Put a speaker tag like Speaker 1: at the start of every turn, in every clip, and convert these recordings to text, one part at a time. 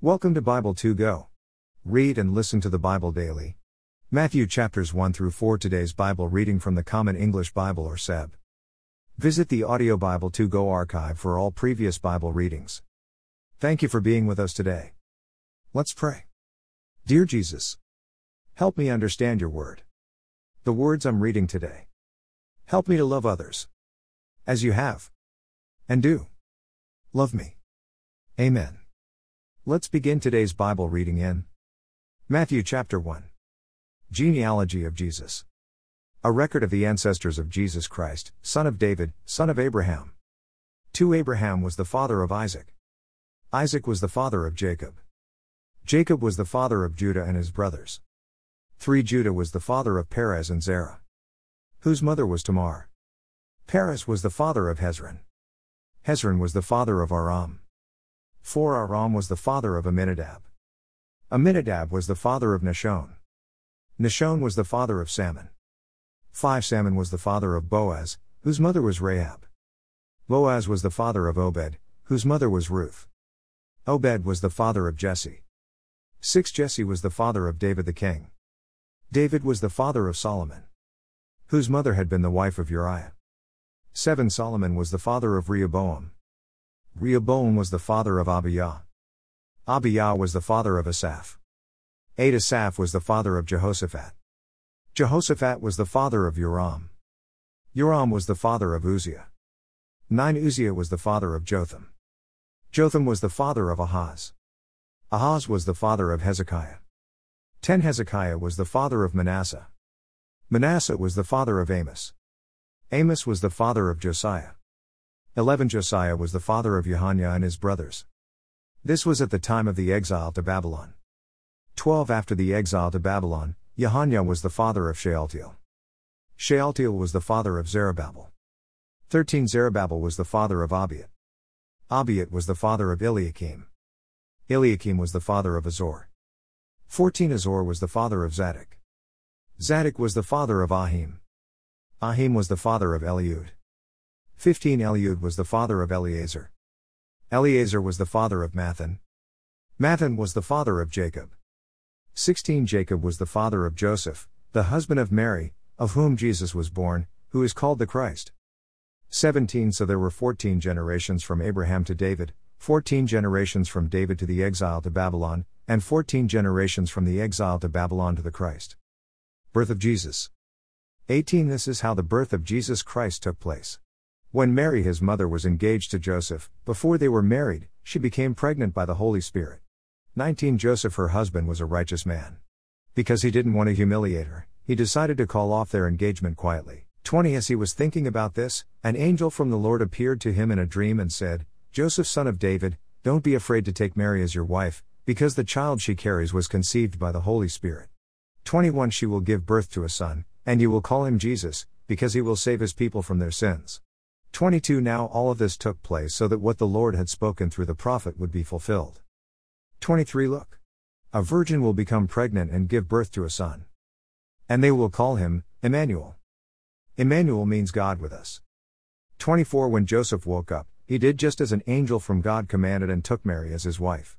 Speaker 1: Welcome to Bible 2 Go. Read and listen to the Bible daily. Matthew chapters 1 through 4 today's Bible reading from the Common English Bible or CEB. Visit the Audio Bible 2 Go archive for all previous Bible readings. Thank you for being with us today. Let's pray. Dear Jesus, help me understand your word. The words I'm reading today. Help me to love others. As you have. And do. Love me. Amen. Let's begin today's Bible reading in Matthew chapter 1. Genealogy of Jesus. A record of the ancestors of Jesus Christ, son of David, son of Abraham. 2 Abraham was the father of Isaac. Isaac was the father of Jacob. Jacob was the father of Judah and his brothers. 3 Judah was the father of Perez and Zerah. Whose mother was Tamar. Perez was the father of Hezron. Hezron was the father of Aram. 4 Aram was the father of Amminadab. Amminadab was the father of Nahshon. Nahshon was the father of Salmon. 5 Salmon was the father of Boaz, whose mother was Rahab. Boaz was the father of Obed, whose mother was Ruth. Obed was the father of Jesse. 6 Jesse was the father of David the king. David was the father of Solomon, whose mother had been the wife of Uriah. 7 Solomon was the father of Rehoboam. Rehoboam was the father of Abijah. Abijah was the father of Asaph. 8 Asaph was the father of Jehoshaphat. Jehoshaphat was the father of Joram. Joram was the father of Uzziah. 9 Uzziah was the father of Jotham. Jotham was the father of Ahaz. Ahaz was the father of Hezekiah. 10 Hezekiah was the father of Manasseh. Manasseh was the father of Amos. Amos was the father of Josiah. 11 Josiah was the father of Jeconiah and his brothers. This was at the time of the exile to Babylon. 12 After the exile to Babylon, Jeconiah was the father of Shealtiel. Shealtiel was the father of Zerubbabel. 13 Zerubbabel was the father of Abiud. Abiud was the father of Eliakim. Eliakim was the father of Azor. 14 Azor was the father of Zadok. Zadok was the father of Ahim. Ahim was the father of Eliud. 15 Eliud was the father of Eleazar. Eleazar was the father of Matthan. Matthan was the father of Jacob. 16 Jacob was the father of Joseph, the husband of Mary, of whom Jesus was born, who is called the Christ. 17 So there were 14 generations from Abraham to David, 14 generations from David to the exile to Babylon, and 14 generations from the exile to Babylon to the Christ. Birth of Jesus. 18 This is how the birth of Jesus Christ took place. When Mary, his mother, was engaged to Joseph, before they were married, she became pregnant by the Holy Spirit. 19 Joseph, her husband, was a righteous man. Because he didn't want to humiliate her, he decided to call off their engagement quietly. 20 As he was thinking about this, an angel from the Lord appeared to him in a dream and said, Joseph, son of David, don't be afraid to take Mary as your wife, because the child she carries was conceived by the Holy Spirit. 21 She will give birth to a son, and you will call him Jesus, because he will save his people from their sins. 22 Now all of this took place so that what the Lord had spoken through the prophet would be fulfilled. 23 Look. A virgin will become pregnant and give birth to a son. And they will call him, Emmanuel. Emmanuel means God with us. 24 When Joseph woke up, he did just as an angel from God commanded and took Mary as his wife.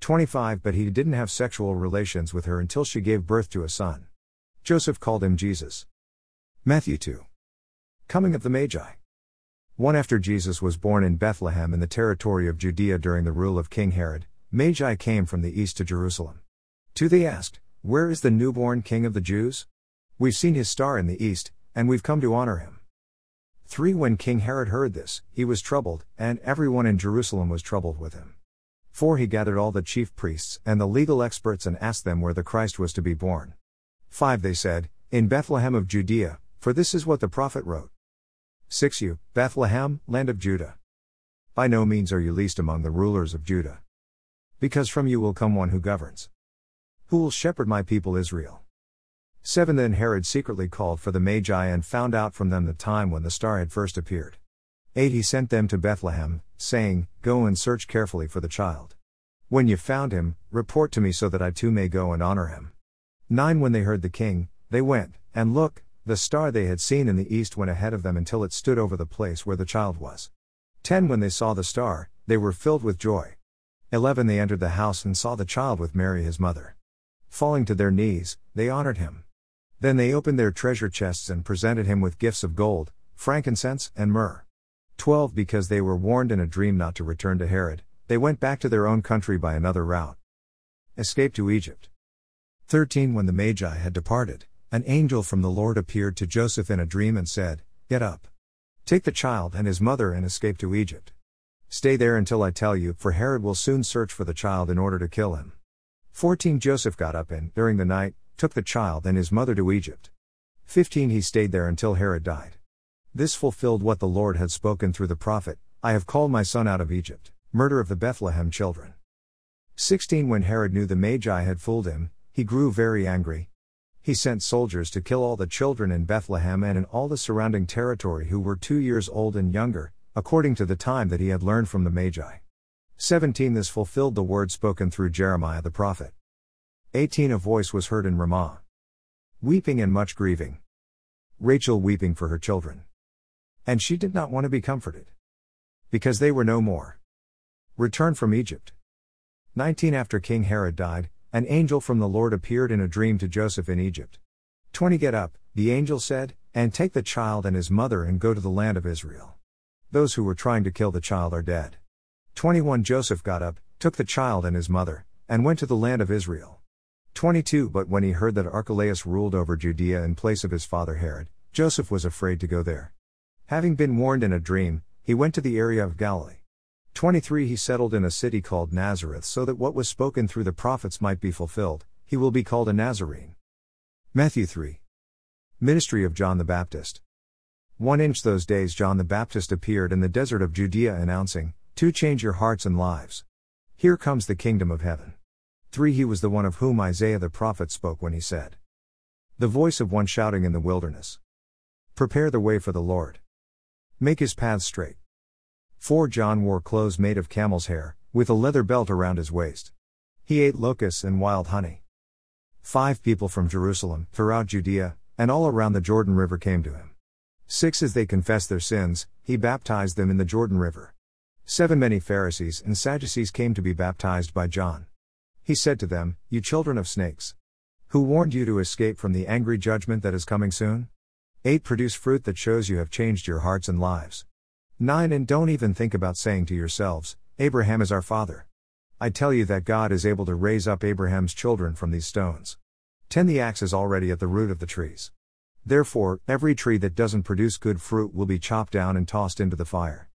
Speaker 1: 25 But he didn't have sexual relations with her until she gave birth to a son. Joseph called him Jesus. Matthew 2. Coming of the Magi. One after Jesus was born in Bethlehem in the territory of Judea during the rule of King Herod, Magi came from the east to Jerusalem. To they asked, Where is the newborn King of the Jews? We've seen his star in the east, and we've come to honor him. 3 When King Herod heard this, he was troubled, and everyone in Jerusalem was troubled with him. 4 He gathered all the chief priests and the legal experts and asked them where the Christ was to be born. 5 They said, In Bethlehem of Judea, for this is what the prophet wrote. 6 You, Bethlehem, land of Judah. By no means are you least among the rulers of Judah. Because from you will come one who governs. Who will shepherd my people Israel. 7 Then Herod secretly called for the Magi and found out from them the time when the star had first appeared. 8 He sent them to Bethlehem, saying, Go and search carefully for the child. When you found him, report to me so that I too may go and honor him. 9 When they heard the king, they went, and look, the star they had seen in the east went ahead of them until it stood over the place where the child was. 10 When they saw the star, they were filled with joy. 11 They entered the house and saw the child with Mary his mother. Falling to their knees, they honored him. Then they opened their treasure chests and presented him with gifts of gold, frankincense, and myrrh. 12 Because they were warned in a dream not to return to Herod, they went back to their own country by another route. Escape to Egypt. 13 When the Magi had departed, an angel from the Lord appeared to Joseph in a dream and said, Get up. Take the child and his mother and escape to Egypt. Stay there until I tell you, for Herod will soon search for the child in order to kill him. 14 Joseph got up and, during the night, took the child and his mother to Egypt. 15 He stayed there until Herod died. This fulfilled what the Lord had spoken through the prophet I have called my son out of Egypt. Murder of the Bethlehem children. 16 When Herod knew the Magi had fooled him, he grew very angry. He sent soldiers to kill all the children in Bethlehem and in all the surrounding territory who were two years old and younger, according to the time that he had learned from the Magi. 17 This fulfilled the word spoken through Jeremiah the prophet. 18 A voice was heard in Ramah. Weeping and much grieving. Rachel weeping for her children. And she did not want to be comforted. Because they were no more. Return from Egypt. 19 After King Herod died, an angel from the Lord appeared in a dream to Joseph in Egypt. 20 Get up, the angel said, and take the child and his mother and go to the land of Israel. Those who were trying to kill the child are dead. 21 Joseph got up, took the child and his mother, and went to the land of Israel. 22 But when he heard that Archelaus ruled over Judea in place of his father Herod, Joseph was afraid to go there. Having been warned in a dream, he went to the area of Galilee. 23 He settled in a city called Nazareth so that what was spoken through the prophets might be fulfilled, he will be called a Nazarene. Matthew 3. Ministry of John the Baptist. One inch those days John the Baptist appeared in the desert of Judea announcing, To change your hearts and lives. Here comes the kingdom of heaven. 3 He was the one of whom Isaiah the prophet spoke when he said, The voice of one shouting in the wilderness. Prepare the way for the Lord. Make his paths straight. 4 John wore clothes made of camel's hair, with a leather belt around his waist. He ate locusts and wild honey. 5 People from Jerusalem, throughout Judea, and all around the Jordan River came to him. 6 As they confessed their sins, he baptized them in the Jordan River. 7 Many Pharisees and Sadducees came to be baptized by John. He said to them, You children of snakes! Who warned you to escape from the angry judgment that is coming soon? 8 Produce fruit that shows you have changed your hearts and lives. 9 And don't even think about saying to yourselves, Abraham is our father. I tell you that God is able to raise up Abraham's children from these stones. 10 The axe is already at the root of the trees. Therefore, every tree that doesn't produce good fruit will be chopped down and tossed into the fire.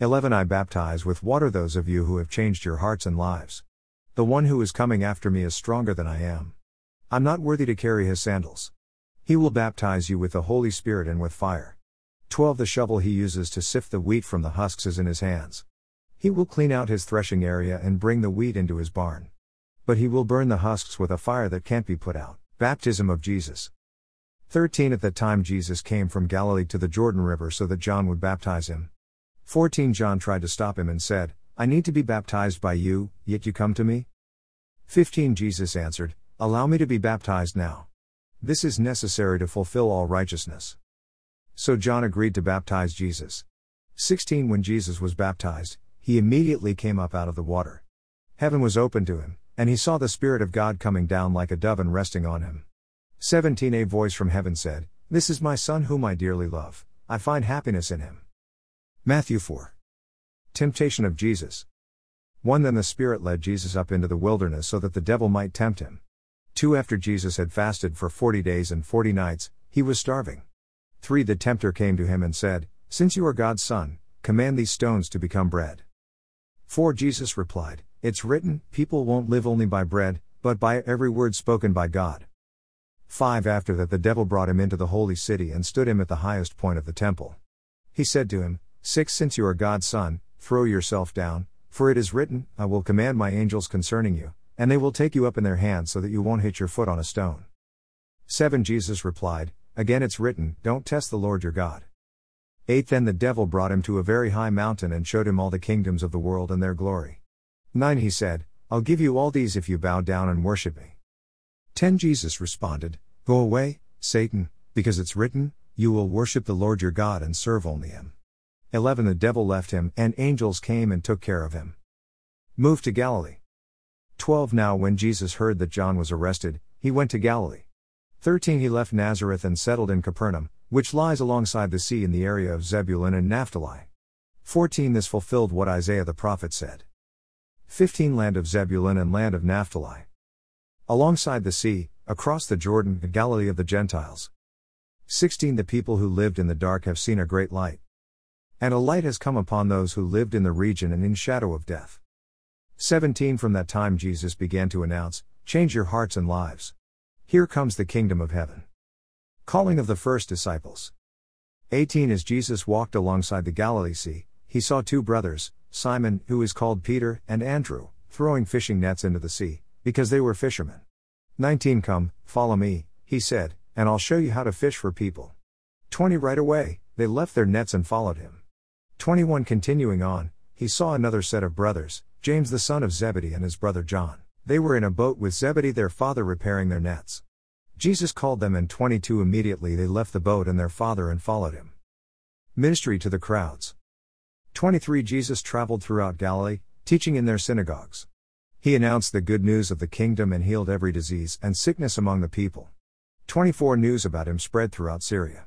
Speaker 1: 11 I baptize with water those of you who have changed your hearts and lives. The one who is coming after me is stronger than I am. I'm not worthy to carry his sandals. He will baptize you with the Holy Spirit and with fire. 12 The shovel he uses to sift the wheat from the husks is in his hands. He will clean out his threshing area and bring the wheat into his barn. But he will burn the husks with a fire that can't be put out. Baptism of Jesus. 13 At that time Jesus came from Galilee to the Jordan River so that John would baptize him. 14 John tried to stop him and said, I need to be baptized by you, yet you come to me? 15 Jesus answered, Allow me to be baptized now. This is necessary to fulfill all righteousness. So John agreed to baptize Jesus. 16 When Jesus was baptized, he immediately came up out of the water. Heaven was opened to him, and he saw the Spirit of God coming down like a dove and resting on him. 17 A voice from heaven said, This is my Son whom I dearly love, I find happiness in him. Matthew 4. Temptation of Jesus. 1 Then the Spirit led Jesus up into the wilderness so that the devil might tempt him. 2 After Jesus had fasted for forty days and forty nights, he was starving. 3 The tempter came to him and said, Since you are God's Son, command these stones to become bread. 4 Jesus replied, It's written, People won't live only by bread, but by every word spoken by God. 5 After that, the devil brought him into the holy city and stood him at the highest point of the temple. He said to him, 6 Since you are God's son, throw yourself down, for it is written, I will command my angels concerning you, and they will take you up in their hands so that you won't hit your foot on a stone. 7 Jesus replied, Again it's written, Don't test the Lord your God. 8 Then the devil brought him to a very high mountain and showed him all the kingdoms of the world and their glory. 9 He said, I'll give you all these if you bow down and worship me. 10 Jesus responded, Go away, Satan, because it's written, You will worship the Lord your God and serve only him. 11 The devil left him, and angels came and took care of him. Move to Galilee. 12 Now, when Jesus heard that John was arrested, he went to Galilee. 13 He left Nazareth and settled in Capernaum, which lies alongside the sea in the area of Zebulun and Naphtali. 14 This fulfilled what Isaiah the prophet said. 15 Land of Zebulun and land of Naphtali. Alongside the sea, across the Jordan, the Galilee of the Gentiles. 16 The people who lived in the dark have seen a great light. And a light has come upon those who lived in the region and in shadow of death. 17 From that time Jesus began to announce, Change your hearts and lives. Here comes the kingdom of heaven. Calling of the first disciples. 18 As Jesus walked alongside the Galilee Sea, he saw two brothers, Simon, who is called Peter, and Andrew, throwing fishing nets into the sea, because they were fishermen. 19 Come, follow me, he said, and I'll show you how to fish for people. 20 Right away, they left their nets and followed him. 21 Continuing on, he saw another set of brothers, James the son of Zebedee and his brother John. They were in a boat with Zebedee their father repairing their nets. Jesus called them and 22 immediately they left the boat and their father and followed him. Ministry to the crowds. 23 Jesus traveled throughout Galilee, teaching in their synagogues. He announced the good news of the kingdom and healed every disease and sickness among the people. 24 News about him spread throughout Syria.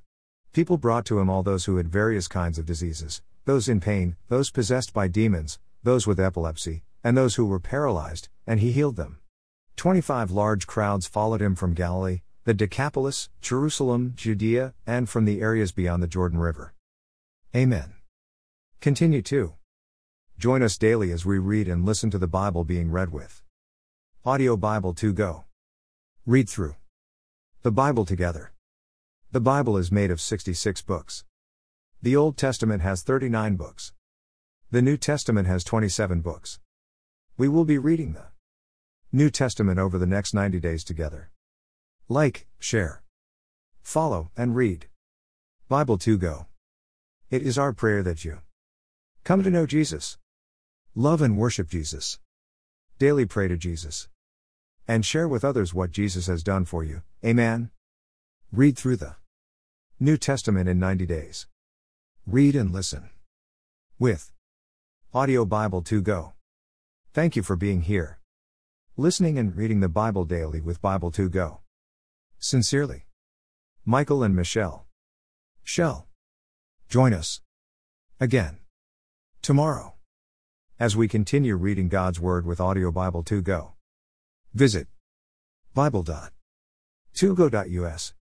Speaker 1: People brought to him all those who had various kinds of diseases, those in pain, those possessed by demons, those with epilepsy, and those who were paralyzed, and he healed them. 25 Large crowds followed him from Galilee, the Decapolis, Jerusalem, Judea, and from the areas beyond the Jordan River. Amen. Continue to join us daily as we read and listen to the Bible being read with Audio Bible to go. Read through the Bible together. The Bible is made of 66 books. The Old Testament has 39 books. The New Testament has 27 books. We will be reading the New Testament over the next 90 days together. Like, share, follow, and read. Bible to go. It is our prayer that you come to know Jesus, love and worship Jesus, daily pray to Jesus, and share with others what Jesus has done for you. Amen. Read through the New Testament in 90 days. Read and listen. With Audio Bible to go. Thank you for being here. Listening and reading the Bible daily with Bible to go. Sincerely. Michael and Michelle. Shell. Join us. Again. Tomorrow. As we continue reading God's Word with Audio Bible to go. Visit Bible.togo.us